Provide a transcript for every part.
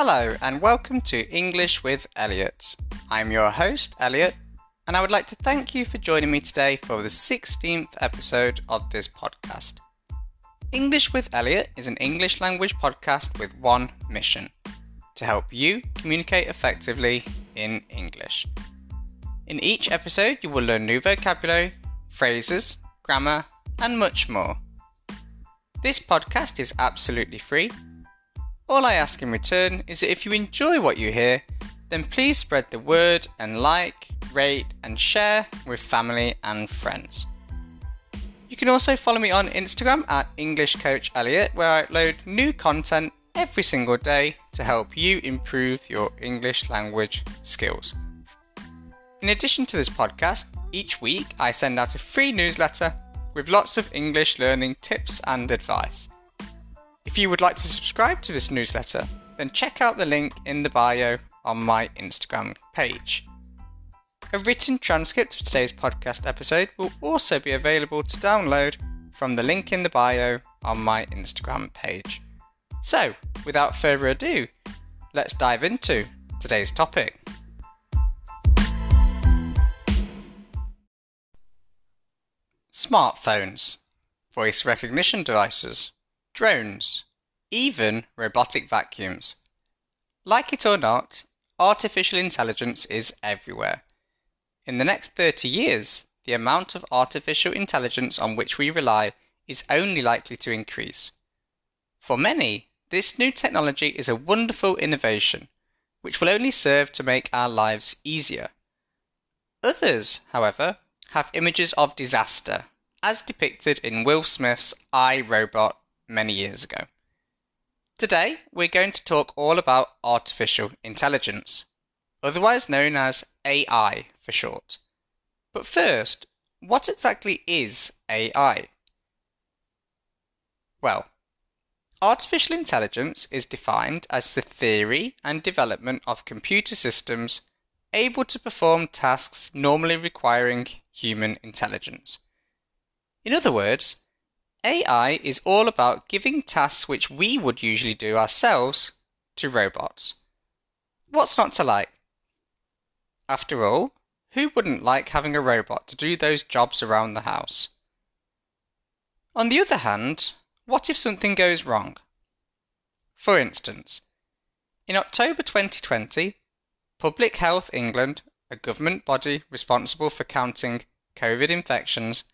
Hello, and welcome to English with Elliot. I'm your host, Elliot, and I would like to thank you for joining me today for the 16th episode of this podcast. English with Elliot is an English language podcast with one mission to help you communicate effectively in English. In each episode, you will learn new vocabulary, phrases, grammar, and much more. This podcast is absolutely free. All I ask in return is that if you enjoy what you hear, then please spread the word and like, rate, and share with family and friends. You can also follow me on Instagram at English Coach Elliot, where I upload new content every single day to help you improve your English language skills. In addition to this podcast, each week I send out a free newsletter with lots of English learning tips and advice. If you would like to subscribe to this newsletter, then check out the link in the bio on my Instagram page. A written transcript of today's podcast episode will also be available to download from the link in the bio on my Instagram page. So, without further ado, let's dive into today's topic. Smartphones, voice recognition devices, drones, even robotic vacuums. Like it or not, artificial intelligence is everywhere. In the next 30 years, the amount of artificial intelligence on which we rely is only likely to increase. For many, this new technology is a wonderful innovation, which will only serve to make our lives easier. Others, however, have images of disaster, as depicted in Will Smith's I, Robot many years ago. Today, we're going to talk all about artificial intelligence, otherwise known as AI for short. But first, what exactly is AI? Well, artificial intelligence is defined as the theory and development of computer systems able to perform tasks normally requiring human intelligence. In other words, AI is all about giving tasks which we would usually do ourselves to robots. What's not to like? After all, who wouldn't like having a robot to do those jobs around the house? On the other hand, what if something goes wrong? For instance, in October 2020, Public Health England, a government body responsible for counting COVID infections,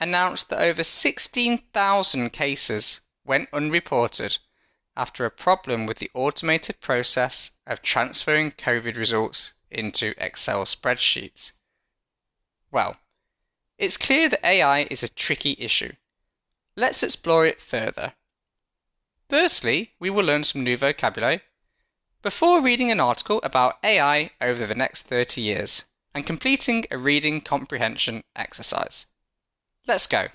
announced that over 16,000 cases went unreported after a problem with the automated process of transferring COVID results into Excel spreadsheets. Well, it's clear that AI is a tricky issue. Let's explore it further. Firstly, we will learn some new vocabulary before reading an article about AI over the next 30 years and completing a reading comprehension exercise. Let's go.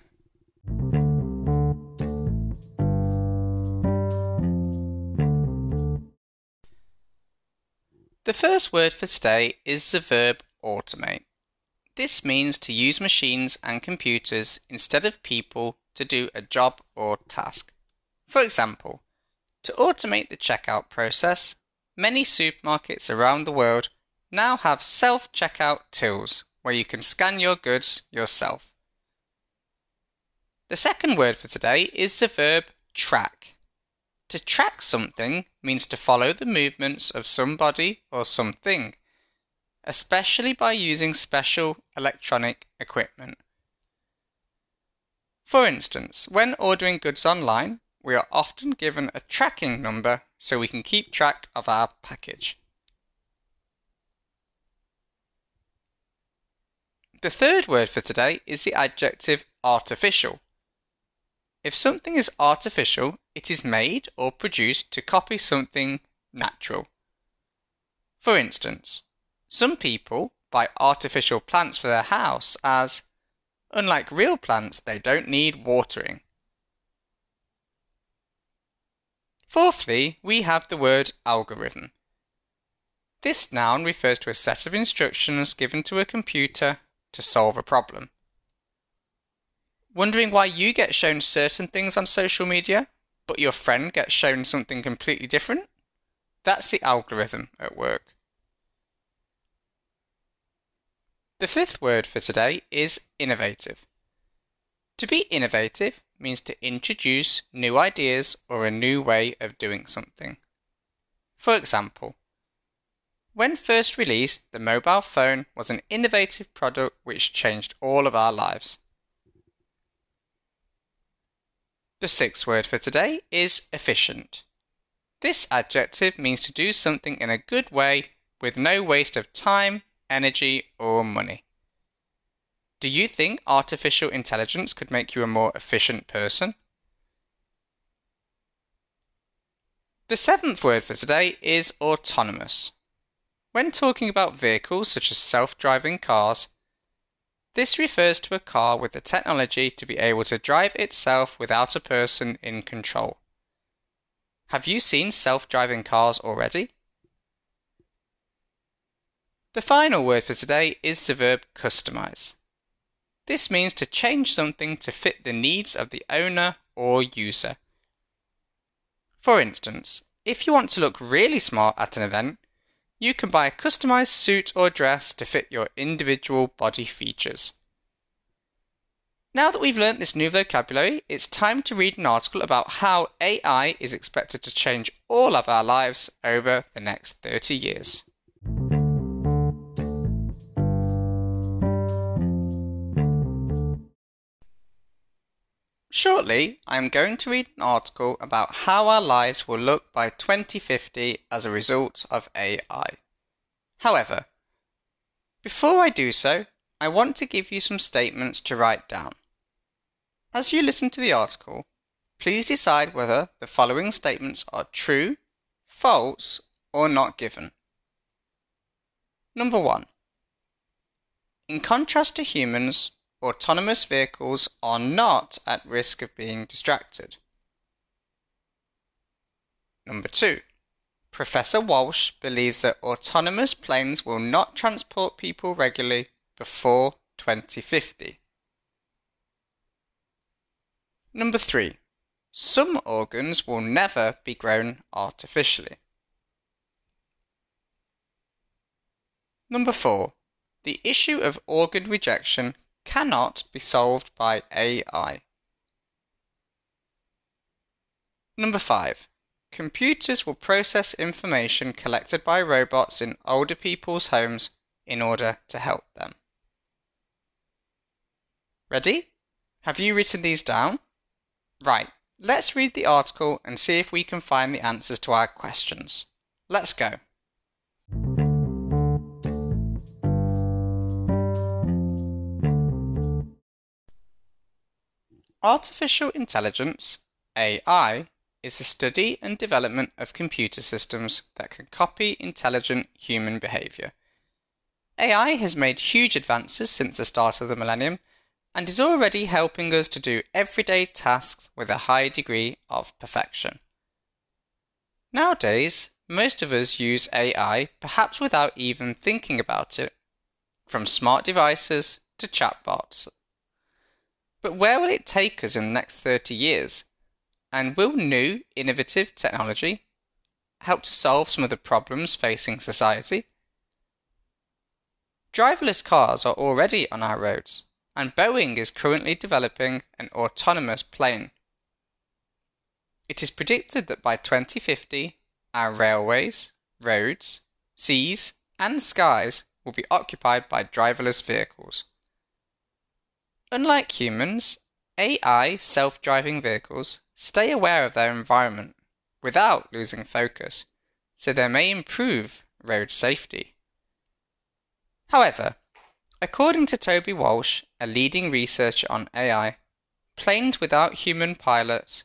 The first word for today is the verb automate. This means to use machines and computers instead of people to do a job or task. For example, to automate the checkout process, many supermarkets around the world now have self checkout tills where you can scan your goods yourself. The second word for today is the verb track. To track something means to follow the movements of somebody or something, especially by using special electronic equipment. For instance, when ordering goods online, we are often given a tracking number so we can keep track of our package. The third word for today is the adjective artificial. If something is artificial, it is made or produced to copy something natural. For instance, some people buy artificial plants for their house as, unlike real plants, they don't need watering. Fourthly, we have the word algorithm. This noun refers to a set of instructions given to a computer to solve a problem. Wondering why you get shown certain things on social media, but your friend gets shown something completely different? That's the algorithm at work. The fifth word for today is innovative. To be innovative means to introduce new ideas or a new way of doing something. For example, when first released, the mobile phone was an innovative product which changed all of our lives. The sixth word for today is efficient. This adjective means to do something in a good way with no waste of time, energy, or money. Do you think artificial intelligence could make you a more efficient person? The seventh word for today is autonomous. When talking about vehicles such as self driving cars, this refers to a car with the technology to be able to drive itself without a person in control. Have you seen self driving cars already? The final word for today is the verb customize. This means to change something to fit the needs of the owner or user. For instance, if you want to look really smart at an event, you can buy a customized suit or dress to fit your individual body features. Now that we've learnt this new vocabulary, it's time to read an article about how AI is expected to change all of our lives over the next 30 years. Shortly, I am going to read an article about how our lives will look by 2050 as a result of AI. However, before I do so, I want to give you some statements to write down. As you listen to the article, please decide whether the following statements are true, false, or not given. Number 1. In contrast to humans, autonomous vehicles are not at risk of being distracted. Number two, Professor Walsh believes that autonomous planes will not transport people regularly before 2050. Number three, some organs will never be grown artificially. Number four, the issue of organ rejection cannot be solved by AI. Number 5. Computers will process information collected by robots in older people's homes in order to help them. Ready? Have you written these down? Right, let's read the article and see if we can find the answers to our questions. Let's go. Artificial intelligence, AI, is the study and development of computer systems that can copy intelligent human behavior. AI has made huge advances since the start of the millennium and is already helping us to do everyday tasks with a high degree of perfection. Nowadays, most of us use AI perhaps without even thinking about it, from smart devices to chatbots but where will it take us in the next 30 years? And will new, innovative technology help to solve some of the problems facing society? Driverless cars are already on our roads, and Boeing is currently developing an autonomous plane. It is predicted that by 2050, our railways, roads, seas, and skies will be occupied by driverless vehicles. Unlike humans, AI self driving vehicles stay aware of their environment without losing focus, so they may improve road safety. However, according to Toby Walsh, a leading researcher on AI, planes without human pilots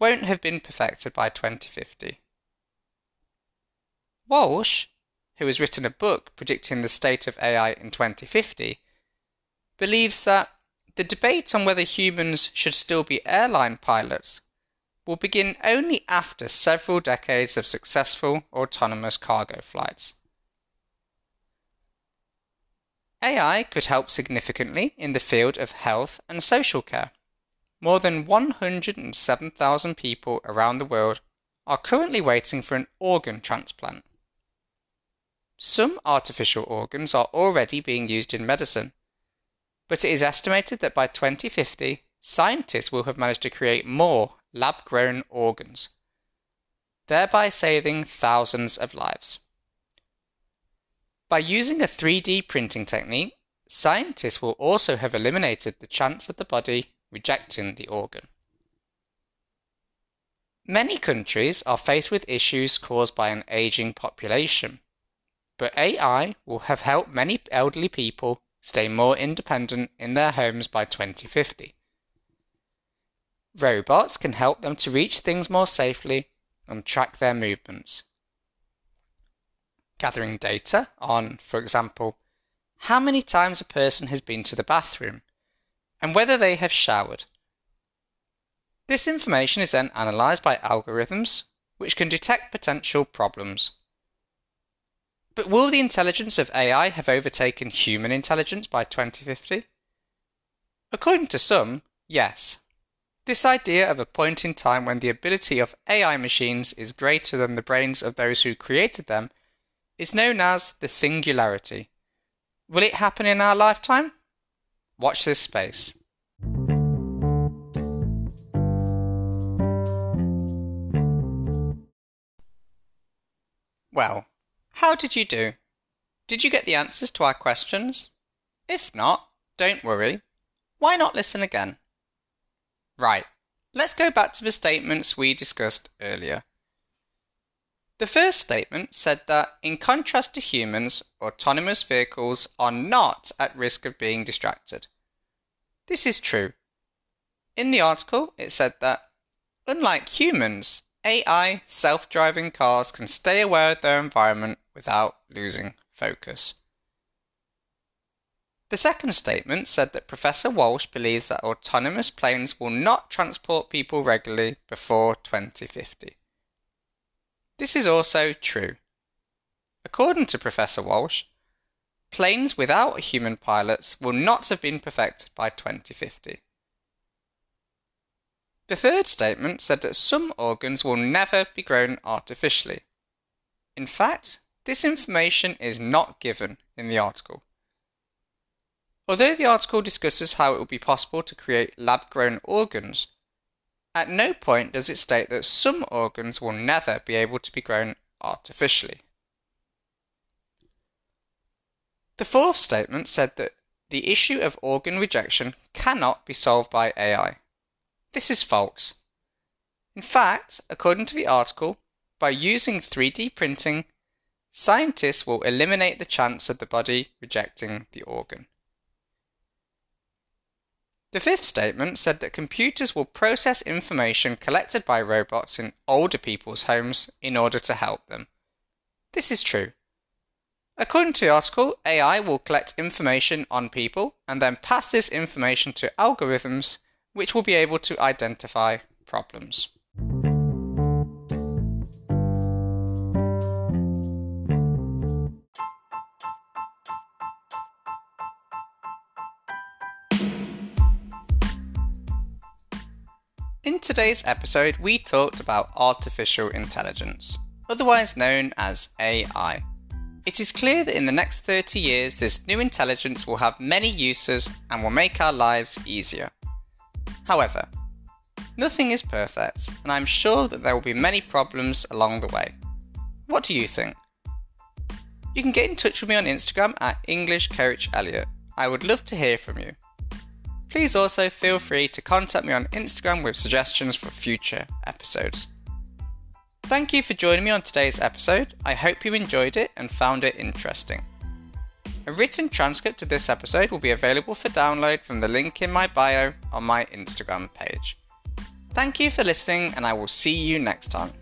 won't have been perfected by 2050. Walsh, who has written a book predicting the state of AI in 2050, believes that the debate on whether humans should still be airline pilots will begin only after several decades of successful autonomous cargo flights. AI could help significantly in the field of health and social care. More than 107,000 people around the world are currently waiting for an organ transplant. Some artificial organs are already being used in medicine, but it is estimated that by 2050, scientists will have managed to create more lab grown organs, thereby saving thousands of lives. By using a 3D printing technique, scientists will also have eliminated the chance of the body rejecting the organ. Many countries are faced with issues caused by an aging population, but AI will have helped many elderly people stay more independent in their homes by 2050. Robots can help them to reach things more safely and track their movements. Gathering data on, for example, how many times a person has been to the bathroom and whether they have showered. This information is then analysed by algorithms which can detect potential problems. But will the intelligence of AI have overtaken human intelligence by 2050? According to some, yes. This idea of a point in time when the ability of AI machines is greater than the brains of those who created them is known as the singularity. Will it happen in our lifetime? Watch this space. Well, how did you do? Did you get the answers to our questions? If not, don't worry. Why not listen again? Right, let's go back to the statements we discussed earlier. The first statement said that, in contrast to humans, autonomous vehicles are not at risk of being distracted. This is true. In the article, it said that, unlike humans, AI self driving cars can stay aware of their environment without losing focus. The second statement said that Professor Walsh believes that autonomous planes will not transport people regularly before 2050. This is also true. According to Professor Walsh, planes without human pilots will not have been perfected by 2050. The third statement said that some organs will never be grown artificially. In fact, this information is not given in the article. Although the article discusses how it will be possible to create lab grown organs, at no point does it state that some organs will never be able to be grown artificially. The fourth statement said that the issue of organ rejection cannot be solved by AI. This is false. In fact, according to the article, by using 3D printing, scientists will eliminate the chance of the body rejecting the organ. The fifth statement said that computers will process information collected by robots in older people's homes in order to help them. This is true. According to the article, AI will collect information on people and then pass this information to algorithms which will be able to identify problems. In today's episode, we talked about artificial intelligence, otherwise known as AI. It is clear that in the next 30 years, this new intelligence will have many uses and will make our lives easier. However, nothing is perfect, and I'm sure that there will be many problems along the way. What do you think? You can get in touch with me on Instagram at English Coach Elliot. I would love to hear from you. Please also feel free to contact me on Instagram with suggestions for future episodes. Thank you for joining me on today's episode. I hope you enjoyed it and found it interesting. A written transcript of this episode will be available for download from the link in my bio on my Instagram page. Thank you for listening, and I will see you next time.